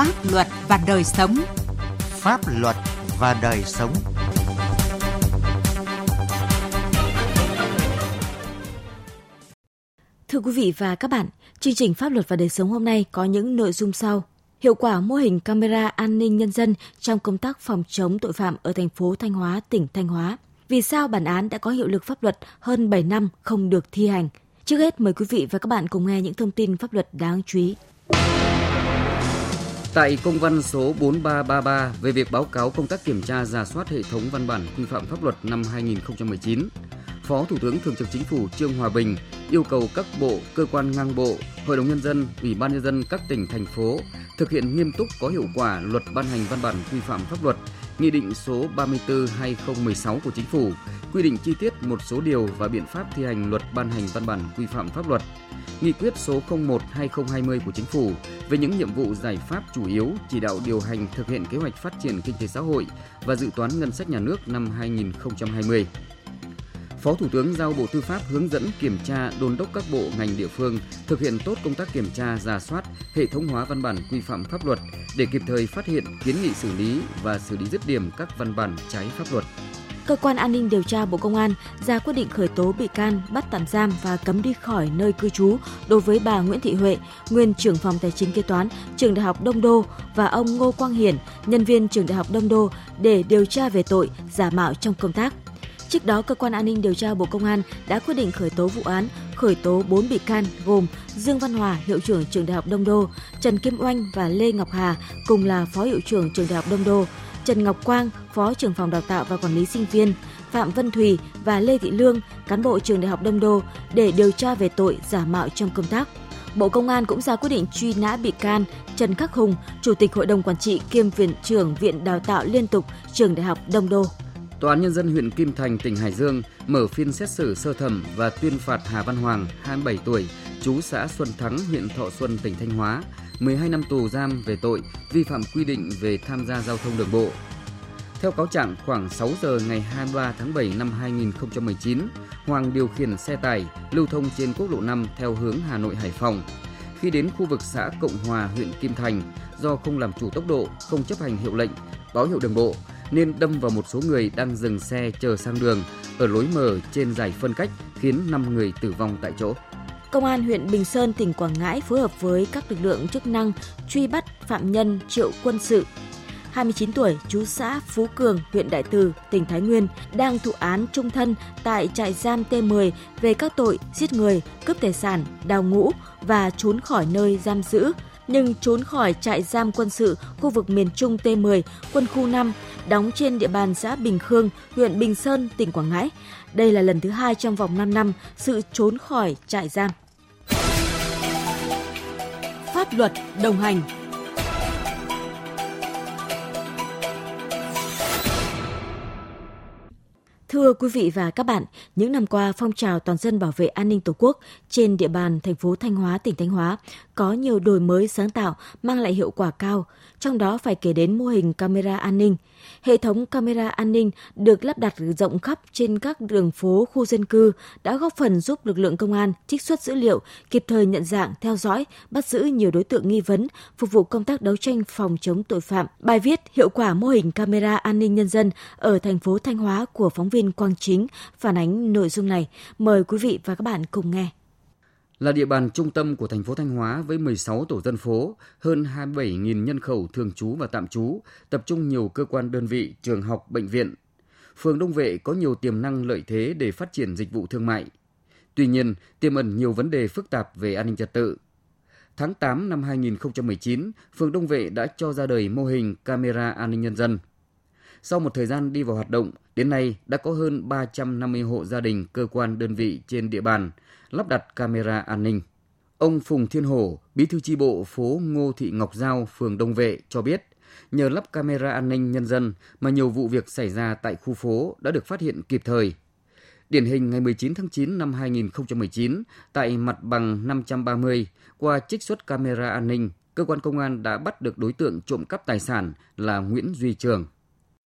Pháp luật và đời sống. Pháp luật và đời sống. Thưa quý vị và các bạn, chương trình Pháp luật và đời sống hôm nay có những nội dung sau. Hiệu quả mô hình camera an ninh nhân dân trong công tác phòng chống tội phạm ở thành phố Thanh Hóa, tỉnh Thanh Hóa. Vì sao bản án đã có hiệu lực pháp luật hơn 7 năm không được thi hành? Trước hết mời quý vị và các bạn cùng nghe những thông tin pháp luật đáng chú ý. Tại công văn số 4333 về việc báo cáo công tác kiểm tra giả soát hệ thống văn bản quy phạm pháp luật năm 2019, Phó Thủ tướng Thường trực Chính phủ Trương Hòa Bình yêu cầu các bộ, cơ quan ngang bộ, Hội đồng Nhân dân, Ủy ban Nhân dân các tỉnh, thành phố thực hiện nghiêm túc có hiệu quả luật ban hành văn bản quy phạm pháp luật, Nghị định số 34-2016 của Chính phủ, quy định chi tiết một số điều và biện pháp thi hành luật ban hành văn bản quy phạm pháp luật, Nghị quyết số 01-2020 của Chính phủ về những nhiệm vụ giải pháp chủ yếu chỉ đạo điều hành thực hiện kế hoạch phát triển kinh tế xã hội và dự toán ngân sách nhà nước năm 2020. Phó Thủ tướng giao Bộ Tư pháp hướng dẫn kiểm tra đôn đốc các bộ ngành địa phương thực hiện tốt công tác kiểm tra, giả soát, hệ thống hóa văn bản quy phạm pháp luật để kịp thời phát hiện, kiến nghị xử lý và xử lý dứt điểm các văn bản trái pháp luật. Cơ quan an ninh điều tra Bộ Công an ra quyết định khởi tố bị can, bắt tạm giam và cấm đi khỏi nơi cư trú đối với bà Nguyễn Thị Huệ, nguyên trưởng phòng tài chính kế toán trường Đại học Đông Đô và ông Ngô Quang Hiển, nhân viên trường Đại học Đông Đô để điều tra về tội giả mạo trong công tác. Trước đó, cơ quan an ninh điều tra Bộ Công an đã quyết định khởi tố vụ án, khởi tố 4 bị can gồm Dương Văn Hòa, hiệu trưởng trường Đại học Đông Đô, Trần Kim Oanh và Lê Ngọc Hà cùng là phó hiệu trưởng trường Đại học Đông Đô, Trần Ngọc Quang, phó trưởng phòng đào tạo và quản lý sinh viên, Phạm Vân Thùy và Lê Thị Lương, cán bộ trường Đại học Đông Đô để điều tra về tội giả mạo trong công tác. Bộ Công an cũng ra quyết định truy nã bị can Trần Khắc Hùng, Chủ tịch Hội đồng Quản trị kiêm Viện trưởng Viện Đào tạo Liên tục Trường Đại học Đông Đô. Tòa án Nhân dân huyện Kim Thành, tỉnh Hải Dương mở phiên xét xử sơ thẩm và tuyên phạt Hà Văn Hoàng, 27 tuổi, chú xã Xuân Thắng, huyện Thọ Xuân, tỉnh Thanh Hóa, 12 năm tù giam về tội vi phạm quy định về tham gia giao thông đường bộ. Theo cáo trạng, khoảng 6 giờ ngày 23 tháng 7 năm 2019, Hoàng điều khiển xe tải lưu thông trên quốc lộ 5 theo hướng Hà Nội Hải Phòng. Khi đến khu vực xã Cộng Hòa, huyện Kim Thành, do không làm chủ tốc độ, không chấp hành hiệu lệnh, báo hiệu đường bộ, nên đâm vào một số người đang dừng xe chờ sang đường ở lối mở trên giải phân cách khiến 5 người tử vong tại chỗ. Công an huyện Bình Sơn, tỉnh Quảng Ngãi phối hợp với các lực lượng chức năng truy bắt phạm nhân Triệu Quân Sự, 29 tuổi, chú xã Phú Cường, huyện Đại Từ, tỉnh Thái Nguyên, đang thụ án trung thân tại trại giam T10 về các tội giết người, cướp tài sản, đào ngũ và trốn khỏi nơi giam giữ, nhưng trốn khỏi trại giam quân sự khu vực miền Trung T10, quân khu 5, đóng trên địa bàn xã Bình Khương, huyện Bình Sơn, tỉnh Quảng Ngãi. Đây là lần thứ hai trong vòng 5 năm sự trốn khỏi trại giam. Pháp luật đồng hành Thưa quý vị và các bạn, những năm qua phong trào toàn dân bảo vệ an ninh Tổ quốc trên địa bàn thành phố Thanh Hóa, tỉnh Thanh Hóa có nhiều đổi mới sáng tạo mang lại hiệu quả cao, trong đó phải kể đến mô hình camera an ninh. Hệ thống camera an ninh được lắp đặt rộng khắp trên các đường phố khu dân cư đã góp phần giúp lực lượng công an trích xuất dữ liệu, kịp thời nhận dạng, theo dõi, bắt giữ nhiều đối tượng nghi vấn, phục vụ công tác đấu tranh phòng chống tội phạm. Bài viết Hiệu quả mô hình camera an ninh nhân dân ở thành phố Thanh Hóa của phóng viên Quang Chính phản ánh nội dung này. Mời quý vị và các bạn cùng nghe là địa bàn trung tâm của thành phố Thanh Hóa với 16 tổ dân phố, hơn 27.000 nhân khẩu thường trú và tạm trú, tập trung nhiều cơ quan đơn vị, trường học, bệnh viện. Phường Đông Vệ có nhiều tiềm năng lợi thế để phát triển dịch vụ thương mại. Tuy nhiên, tiềm ẩn nhiều vấn đề phức tạp về an ninh trật tự. Tháng 8 năm 2019, phường Đông Vệ đã cho ra đời mô hình camera an ninh nhân dân. Sau một thời gian đi vào hoạt động, đến nay đã có hơn 350 hộ gia đình, cơ quan đơn vị trên địa bàn lắp đặt camera an ninh. Ông Phùng Thiên Hổ, bí thư chi bộ phố Ngô Thị Ngọc Giao, phường Đông Vệ cho biết, nhờ lắp camera an ninh nhân dân mà nhiều vụ việc xảy ra tại khu phố đã được phát hiện kịp thời. Điển hình ngày 19 tháng 9 năm 2019, tại mặt bằng 530, qua trích xuất camera an ninh, cơ quan công an đã bắt được đối tượng trộm cắp tài sản là Nguyễn Duy Trường.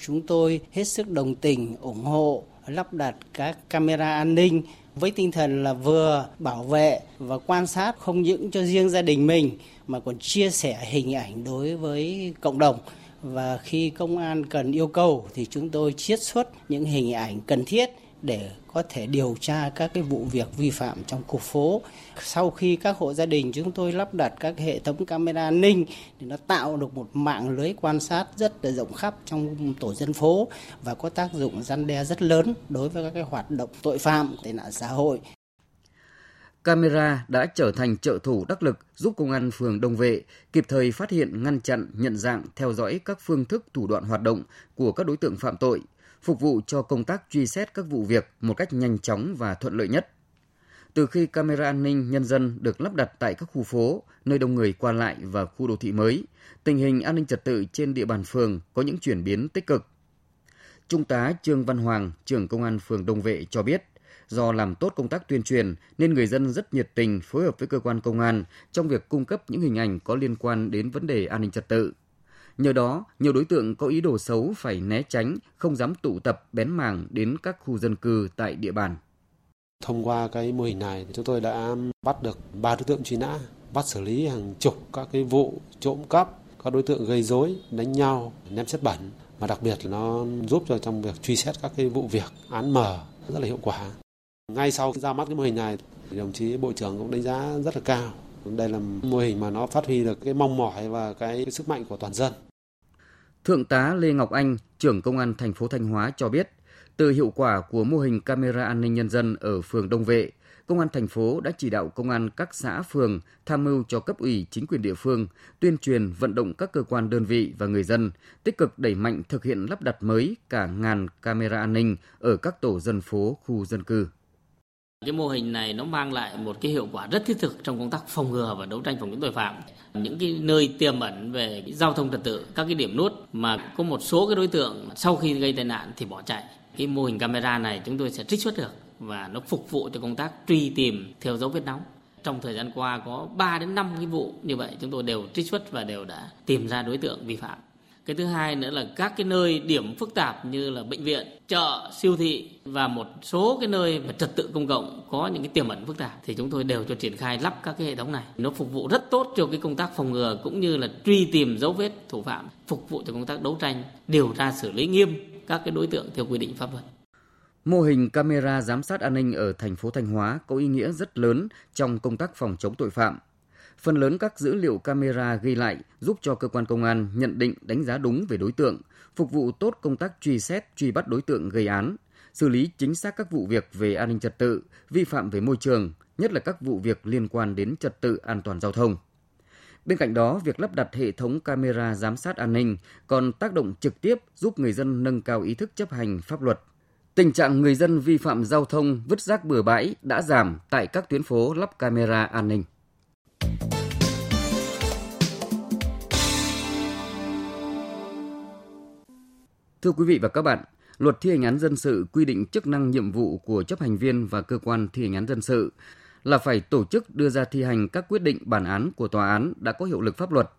Chúng tôi hết sức đồng tình, ủng hộ lắp đặt các camera an ninh với tinh thần là vừa bảo vệ và quan sát không những cho riêng gia đình mình mà còn chia sẻ hình ảnh đối với cộng đồng. Và khi công an cần yêu cầu thì chúng tôi chiết xuất những hình ảnh cần thiết để có thể điều tra các cái vụ việc vi phạm trong khu phố. Sau khi các hộ gia đình chúng tôi lắp đặt các hệ thống camera an ninh thì nó tạo được một mạng lưới quan sát rất là rộng khắp trong tổ dân phố và có tác dụng răn đe rất lớn đối với các cái hoạt động tội phạm, tệ nạn xã hội. Camera đã trở thành trợ thủ đắc lực giúp công an phường Đông Vệ kịp thời phát hiện, ngăn chặn, nhận dạng, theo dõi các phương thức thủ đoạn hoạt động của các đối tượng phạm tội, phục vụ cho công tác truy xét các vụ việc một cách nhanh chóng và thuận lợi nhất. Từ khi camera an ninh nhân dân được lắp đặt tại các khu phố, nơi đông người qua lại và khu đô thị mới, tình hình an ninh trật tự trên địa bàn phường có những chuyển biến tích cực. Trung tá Trương Văn Hoàng, trưởng công an phường Đông Vệ cho biết, do làm tốt công tác tuyên truyền nên người dân rất nhiệt tình phối hợp với cơ quan công an trong việc cung cấp những hình ảnh có liên quan đến vấn đề an ninh trật tự. Nhờ đó, nhiều đối tượng có ý đồ xấu phải né tránh, không dám tụ tập bén mảng đến các khu dân cư tại địa bàn. Thông qua cái mô hình này, chúng tôi đã bắt được ba đối tượng truy nã, bắt xử lý hàng chục các cái vụ trộm cắp, các đối tượng gây rối, đánh nhau, ném chất bẩn mà đặc biệt là nó giúp cho trong việc truy xét các cái vụ việc án mở rất là hiệu quả. Ngay sau ra mắt cái mô hình này, đồng chí bộ trưởng cũng đánh giá rất là cao. Đây là mô hình mà nó phát huy được cái mong mỏi và cái sức mạnh của toàn dân. Thượng tá Lê Ngọc Anh, trưởng công an thành phố Thanh Hóa cho biết, từ hiệu quả của mô hình camera an ninh nhân dân ở phường Đông Vệ, Công an thành phố đã chỉ đạo công an các xã phường tham mưu cho cấp ủy chính quyền địa phương tuyên truyền vận động các cơ quan đơn vị và người dân tích cực đẩy mạnh thực hiện lắp đặt mới cả ngàn camera an ninh ở các tổ dân phố, khu dân cư. Cái mô hình này nó mang lại một cái hiệu quả rất thiết thực trong công tác phòng ngừa và đấu tranh phòng chống tội phạm. Những cái nơi tiềm ẩn về giao thông trật tự, các cái điểm nút mà có một số cái đối tượng sau khi gây tai nạn thì bỏ chạy. Cái mô hình camera này chúng tôi sẽ trích xuất được và nó phục vụ cho công tác truy tìm theo dấu vết nóng. Trong thời gian qua có 3 đến 5 cái vụ như vậy chúng tôi đều trích xuất và đều đã tìm ra đối tượng vi phạm. Cái thứ hai nữa là các cái nơi điểm phức tạp như là bệnh viện, chợ, siêu thị và một số cái nơi mà trật tự công cộng có những cái tiềm ẩn phức tạp thì chúng tôi đều cho triển khai lắp các cái hệ thống này. Nó phục vụ rất tốt cho cái công tác phòng ngừa cũng như là truy tìm dấu vết thủ phạm, phục vụ cho công tác đấu tranh, điều tra xử lý nghiêm các cái đối tượng theo quy định pháp luật. Mô hình camera giám sát an ninh ở thành phố Thanh Hóa có ý nghĩa rất lớn trong công tác phòng chống tội phạm. Phần lớn các dữ liệu camera ghi lại giúp cho cơ quan công an nhận định đánh giá đúng về đối tượng, phục vụ tốt công tác truy xét, truy bắt đối tượng gây án, xử lý chính xác các vụ việc về an ninh trật tự, vi phạm về môi trường, nhất là các vụ việc liên quan đến trật tự an toàn giao thông. Bên cạnh đó, việc lắp đặt hệ thống camera giám sát an ninh còn tác động trực tiếp giúp người dân nâng cao ý thức chấp hành pháp luật. Tình trạng người dân vi phạm giao thông vứt rác bừa bãi đã giảm tại các tuyến phố lắp camera an ninh. Thưa quý vị và các bạn, Luật thi hành án dân sự quy định chức năng nhiệm vụ của chấp hành viên và cơ quan thi hành án dân sự là phải tổ chức đưa ra thi hành các quyết định bản án của tòa án đã có hiệu lực pháp luật.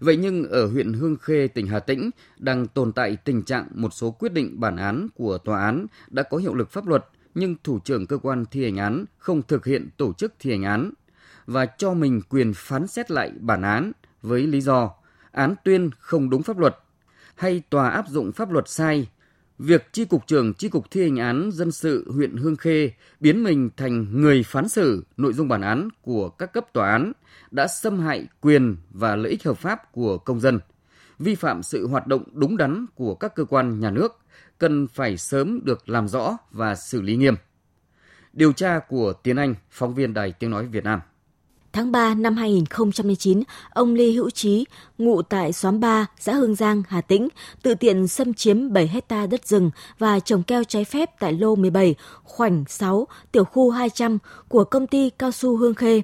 Vậy nhưng ở huyện Hương Khê, tỉnh Hà Tĩnh đang tồn tại tình trạng một số quyết định bản án của tòa án đã có hiệu lực pháp luật nhưng thủ trưởng cơ quan thi hành án không thực hiện tổ chức thi hành án và cho mình quyền phán xét lại bản án với lý do án tuyên không đúng pháp luật hay tòa áp dụng pháp luật sai việc chi cục trưởng chi cục thi hành án dân sự huyện Hương Khê biến mình thành người phán xử nội dung bản án của các cấp tòa án đã xâm hại quyền và lợi ích hợp pháp của công dân, vi phạm sự hoạt động đúng đắn của các cơ quan nhà nước, cần phải sớm được làm rõ và xử lý nghiêm. Điều tra của Tiến Anh, phóng viên Đài Tiếng Nói Việt Nam. Tháng 3 năm 2009, ông Lê Hữu Trí, ngụ tại xóm 3, xã Hương Giang, Hà Tĩnh, tự tiện xâm chiếm 7 hecta đất rừng và trồng keo trái phép tại lô 17, khoảnh 6, tiểu khu 200 của công ty cao su Hương Khê.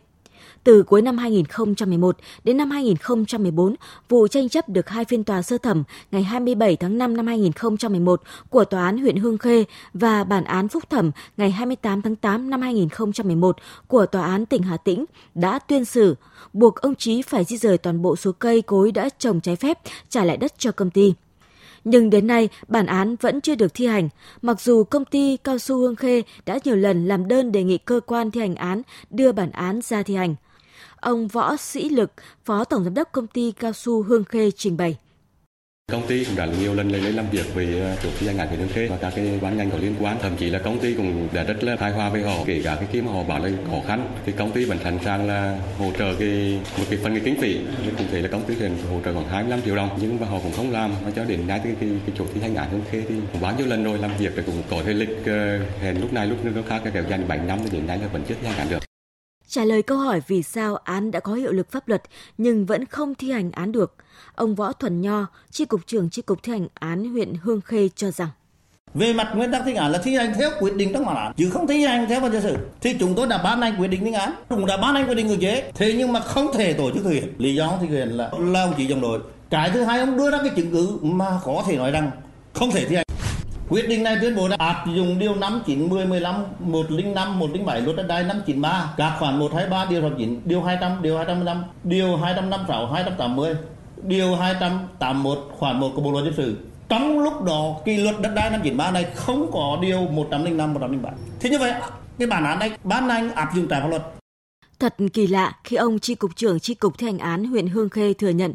Từ cuối năm 2011 đến năm 2014, vụ tranh chấp được hai phiên tòa sơ thẩm ngày 27 tháng 5 năm 2011 của Tòa án huyện Hương Khê và bản án phúc thẩm ngày 28 tháng 8 năm 2011 của Tòa án tỉnh Hà Tĩnh đã tuyên xử, buộc ông Trí phải di rời toàn bộ số cây cối đã trồng trái phép, trả lại đất cho công ty. Nhưng đến nay, bản án vẫn chưa được thi hành, mặc dù công ty Cao su Hương Khê đã nhiều lần làm đơn đề nghị cơ quan thi hành án đưa bản án ra thi hành. Ông Võ Sĩ Lực, Phó Tổng Giám đốc Công ty Cao su Hương Khê trình bày. Công ty cũng đã nhiều lần lên làm việc với ờ, chủ thi hành án huyện Hương Khê và các cái ban ngành có liên quan. Thậm chí là công ty cũng đã rất là hài hòa với họ, kể cả cái khi mà họ bảo là khó khăn thì công ty vẫn sẵn sàng là hỗ trợ cái một cái phần cái kinh phí. Cụ thể là công ty hiện hỗ trợ khoảng 25 triệu đồng nhưng mà họ cũng không làm. Và cho đến nay cái, cái, cái chủ thi hành án Hương Khê thì cũng bao nhiêu lần rồi làm việc thì cũng có thể lịch ờ, hẹn lúc này lúc khác cái kéo dài 7 năm thì đến nay là vẫn chưa thi hành án được. Trả lời câu hỏi vì sao án đã có hiệu lực pháp luật nhưng vẫn không thi hành án được, ông Võ Thuần Nho, tri cục trưởng tri cục thi hành án huyện Hương Khê cho rằng. Về mặt nguyên tắc thi hành là thi hành theo quyết định trong bản án. Chứ không thi hành theo văn dân sự thì chúng tôi đã ban hành quyết định thi án. Cũng đã ban hành quyết định ngược chế. Thế nhưng mà không thể tổ chức thực hiện. Lý do thực hiện là là ông chỉ dòng đội. Cái thứ hai ông đưa ra cái chứng cứ mà có thể nói rằng không thể thi hành. Quyết định này tuyên bố đã áp dụng điều 5, 9, 10, 15, 105, 107 luật đất đai 593, các khoản 123, điều 69, điều 200, điều 215, điều 256, 280, điều 281, khoản 1 của Bộ luật dân sự. Trong lúc đó, kỳ luật đất đai 593 này không có điều 105, 107. Thế như vậy, cái bản án này ban hành áp dụng trái pháp luật Thật kỳ lạ khi ông tri cục trưởng tri cục thi hành án huyện Hương Khê thừa nhận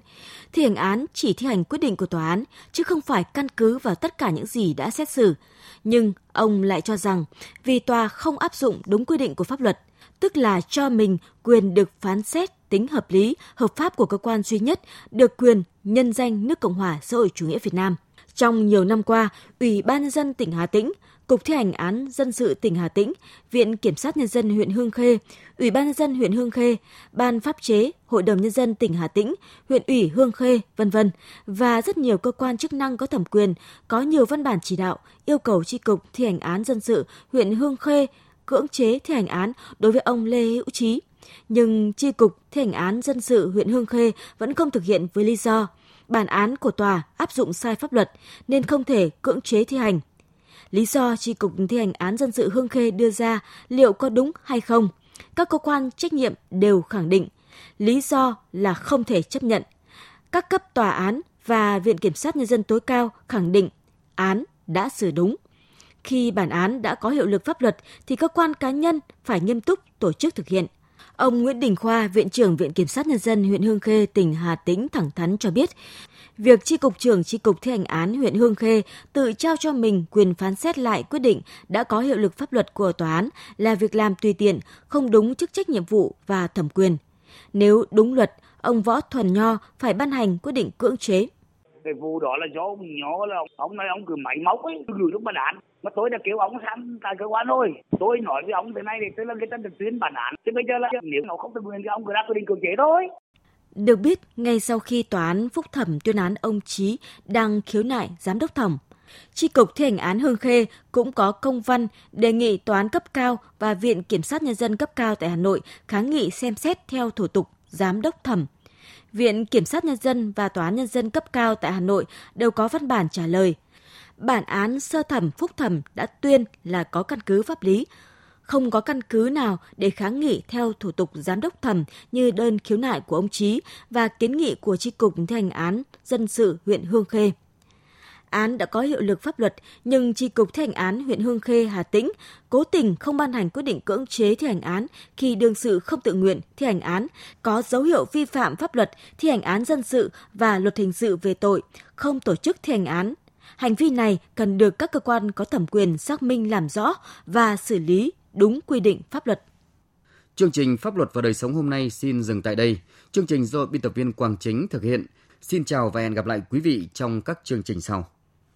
thi hành án chỉ thi hành quyết định của tòa án chứ không phải căn cứ vào tất cả những gì đã xét xử. Nhưng ông lại cho rằng vì tòa không áp dụng đúng quy định của pháp luật, tức là cho mình quyền được phán xét tính hợp lý, hợp pháp của cơ quan duy nhất được quyền nhân danh nước Cộng hòa xã hội chủ nghĩa Việt Nam. Trong nhiều năm qua, Ủy ban nhân dân tỉnh Hà Tĩnh Cục thi hành án dân sự tỉnh Hà Tĩnh, Viện Kiểm sát Nhân dân huyện Hương Khê, Ủy ban nhân dân huyện Hương Khê, Ban pháp chế, Hội đồng Nhân dân tỉnh Hà Tĩnh, huyện ủy Hương Khê, vân vân và rất nhiều cơ quan chức năng có thẩm quyền có nhiều văn bản chỉ đạo yêu cầu tri cục thi hành án dân sự huyện Hương Khê cưỡng chế thi hành án đối với ông Lê Hữu Trí. Nhưng tri cục thi hành án dân sự huyện Hương Khê vẫn không thực hiện với lý do bản án của tòa áp dụng sai pháp luật nên không thể cưỡng chế thi hành. Lý do Tri Cục Thi hành án dân sự Hương Khê đưa ra liệu có đúng hay không? Các cơ quan trách nhiệm đều khẳng định lý do là không thể chấp nhận. Các cấp tòa án và Viện Kiểm sát Nhân dân tối cao khẳng định án đã xử đúng. Khi bản án đã có hiệu lực pháp luật thì cơ quan cá nhân phải nghiêm túc tổ chức thực hiện. Ông Nguyễn Đình Khoa, Viện trưởng Viện Kiểm sát Nhân dân huyện Hương Khê, tỉnh Hà Tĩnh thẳng thắn cho biết, việc tri cục trưởng tri cục thi hành án huyện Hương Khê tự trao cho mình quyền phán xét lại quyết định đã có hiệu lực pháp luật của tòa án là việc làm tùy tiện, không đúng chức trách nhiệm vụ và thẩm quyền. Nếu đúng luật, ông Võ Thuần Nho phải ban hành quyết định cưỡng chế. Cái vụ đó là do ông nhỏ là ông nói ông cứ máy móc ấy, gửi lúc bản án. Mà tôi đã kêu ông sang tại cơ quan thôi. Tôi nói với ông thế này thì tôi là người ta được tuyên bản án. Chứ bây giờ là nếu nó không thực hiện thì ông cứ ra quyết định cưỡng chế thôi. Được biết, ngay sau khi tòa án phúc thẩm tuyên án ông Trí đang khiếu nại giám đốc thẩm, Tri cục thi hành án Hương Khê cũng có công văn đề nghị tòa án cấp cao và Viện Kiểm sát Nhân dân cấp cao tại Hà Nội kháng nghị xem xét theo thủ tục giám đốc thẩm. Viện Kiểm sát Nhân dân và Tòa án Nhân dân cấp cao tại Hà Nội đều có văn bản trả lời. Bản án sơ thẩm phúc thẩm đã tuyên là có căn cứ pháp lý, không có căn cứ nào để kháng nghị theo thủ tục giám đốc thẩm như đơn khiếu nại của ông Trí và kiến nghị của Tri Cục Thi hành án dân sự huyện Hương Khê. Án đã có hiệu lực pháp luật, nhưng Tri Cục Thi hành án huyện Hương Khê, Hà Tĩnh cố tình không ban hành quyết định cưỡng chế thi hành án khi đương sự không tự nguyện thi hành án, có dấu hiệu vi phạm pháp luật thi hành án dân sự và luật hình sự về tội không tổ chức thi hành án. Hành vi này cần được các cơ quan có thẩm quyền xác minh làm rõ và xử lý đúng quy định pháp luật. Chương trình Pháp luật và đời sống hôm nay xin dừng tại đây. Chương trình do biên tập viên Quang Chính thực hiện. Xin chào và hẹn gặp lại quý vị trong các chương trình sau.